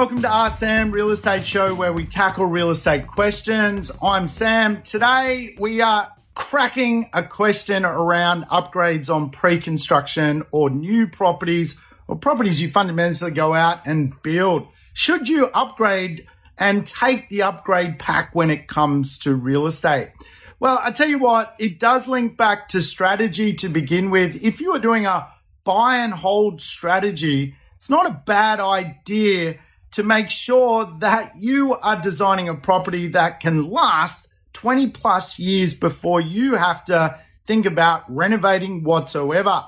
welcome to Ask Sam Real Estate Show where we tackle real estate questions. I'm Sam. Today we are cracking a question around upgrades on pre construction or new properties or properties you fundamentally go out and build. Should you upgrade and take the upgrade pack when it comes to real estate? Well, I tell you what, it does link back to strategy to begin with. If you are doing a buy and hold strategy, it's not a bad idea to make sure that you are designing a property that can last 20 plus years before you have to think about renovating whatsoever.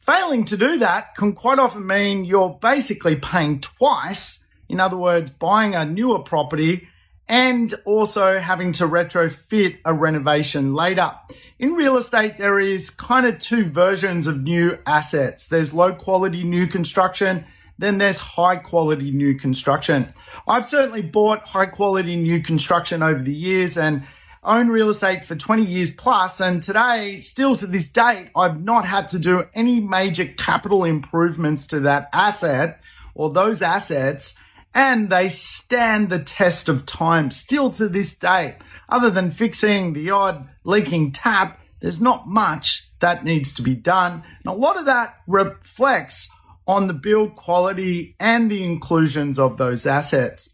Failing to do that can quite often mean you're basically paying twice. In other words, buying a newer property and also having to retrofit a renovation later. In real estate, there is kind of two versions of new assets. There's low quality new construction, then there's high quality new construction. I've certainly bought high quality new construction over the years and own real estate for 20 years plus, and today, still to this date, I've not had to do any major capital improvements to that asset or those assets and they stand the test of time still to this day. Other than fixing the odd leaking tap, there's not much that needs to be done. And a lot of that reflects on the build quality and the inclusions of those assets.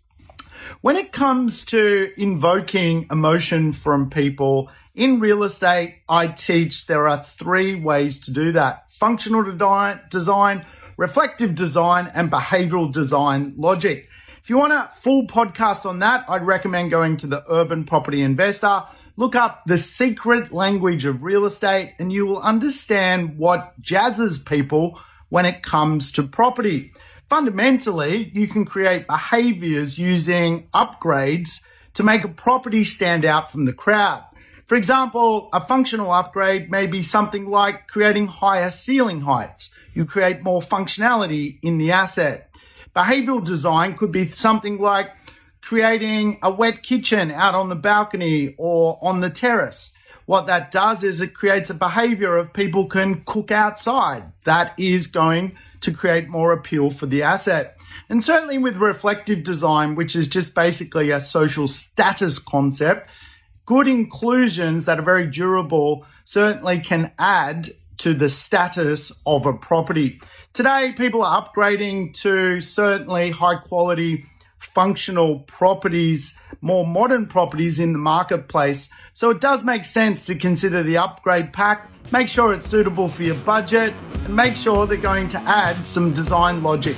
When it comes to invoking emotion from people in real estate, I teach there are three ways to do that functional design, reflective design, and behavioral design logic. If you want a full podcast on that, I'd recommend going to the Urban Property Investor. Look up the secret language of real estate and you will understand what jazzes people when it comes to property. Fundamentally, you can create behaviors using upgrades to make a property stand out from the crowd. For example, a functional upgrade may be something like creating higher ceiling heights. You create more functionality in the asset. Behavioral design could be something like creating a wet kitchen out on the balcony or on the terrace. What that does is it creates a behavior of people can cook outside. That is going to create more appeal for the asset. And certainly with reflective design, which is just basically a social status concept, good inclusions that are very durable certainly can add to the status of a property. Today, people are upgrading to certainly high quality functional properties, more modern properties in the marketplace. So it does make sense to consider the upgrade pack. Make sure it's suitable for your budget and make sure they're going to add some design logic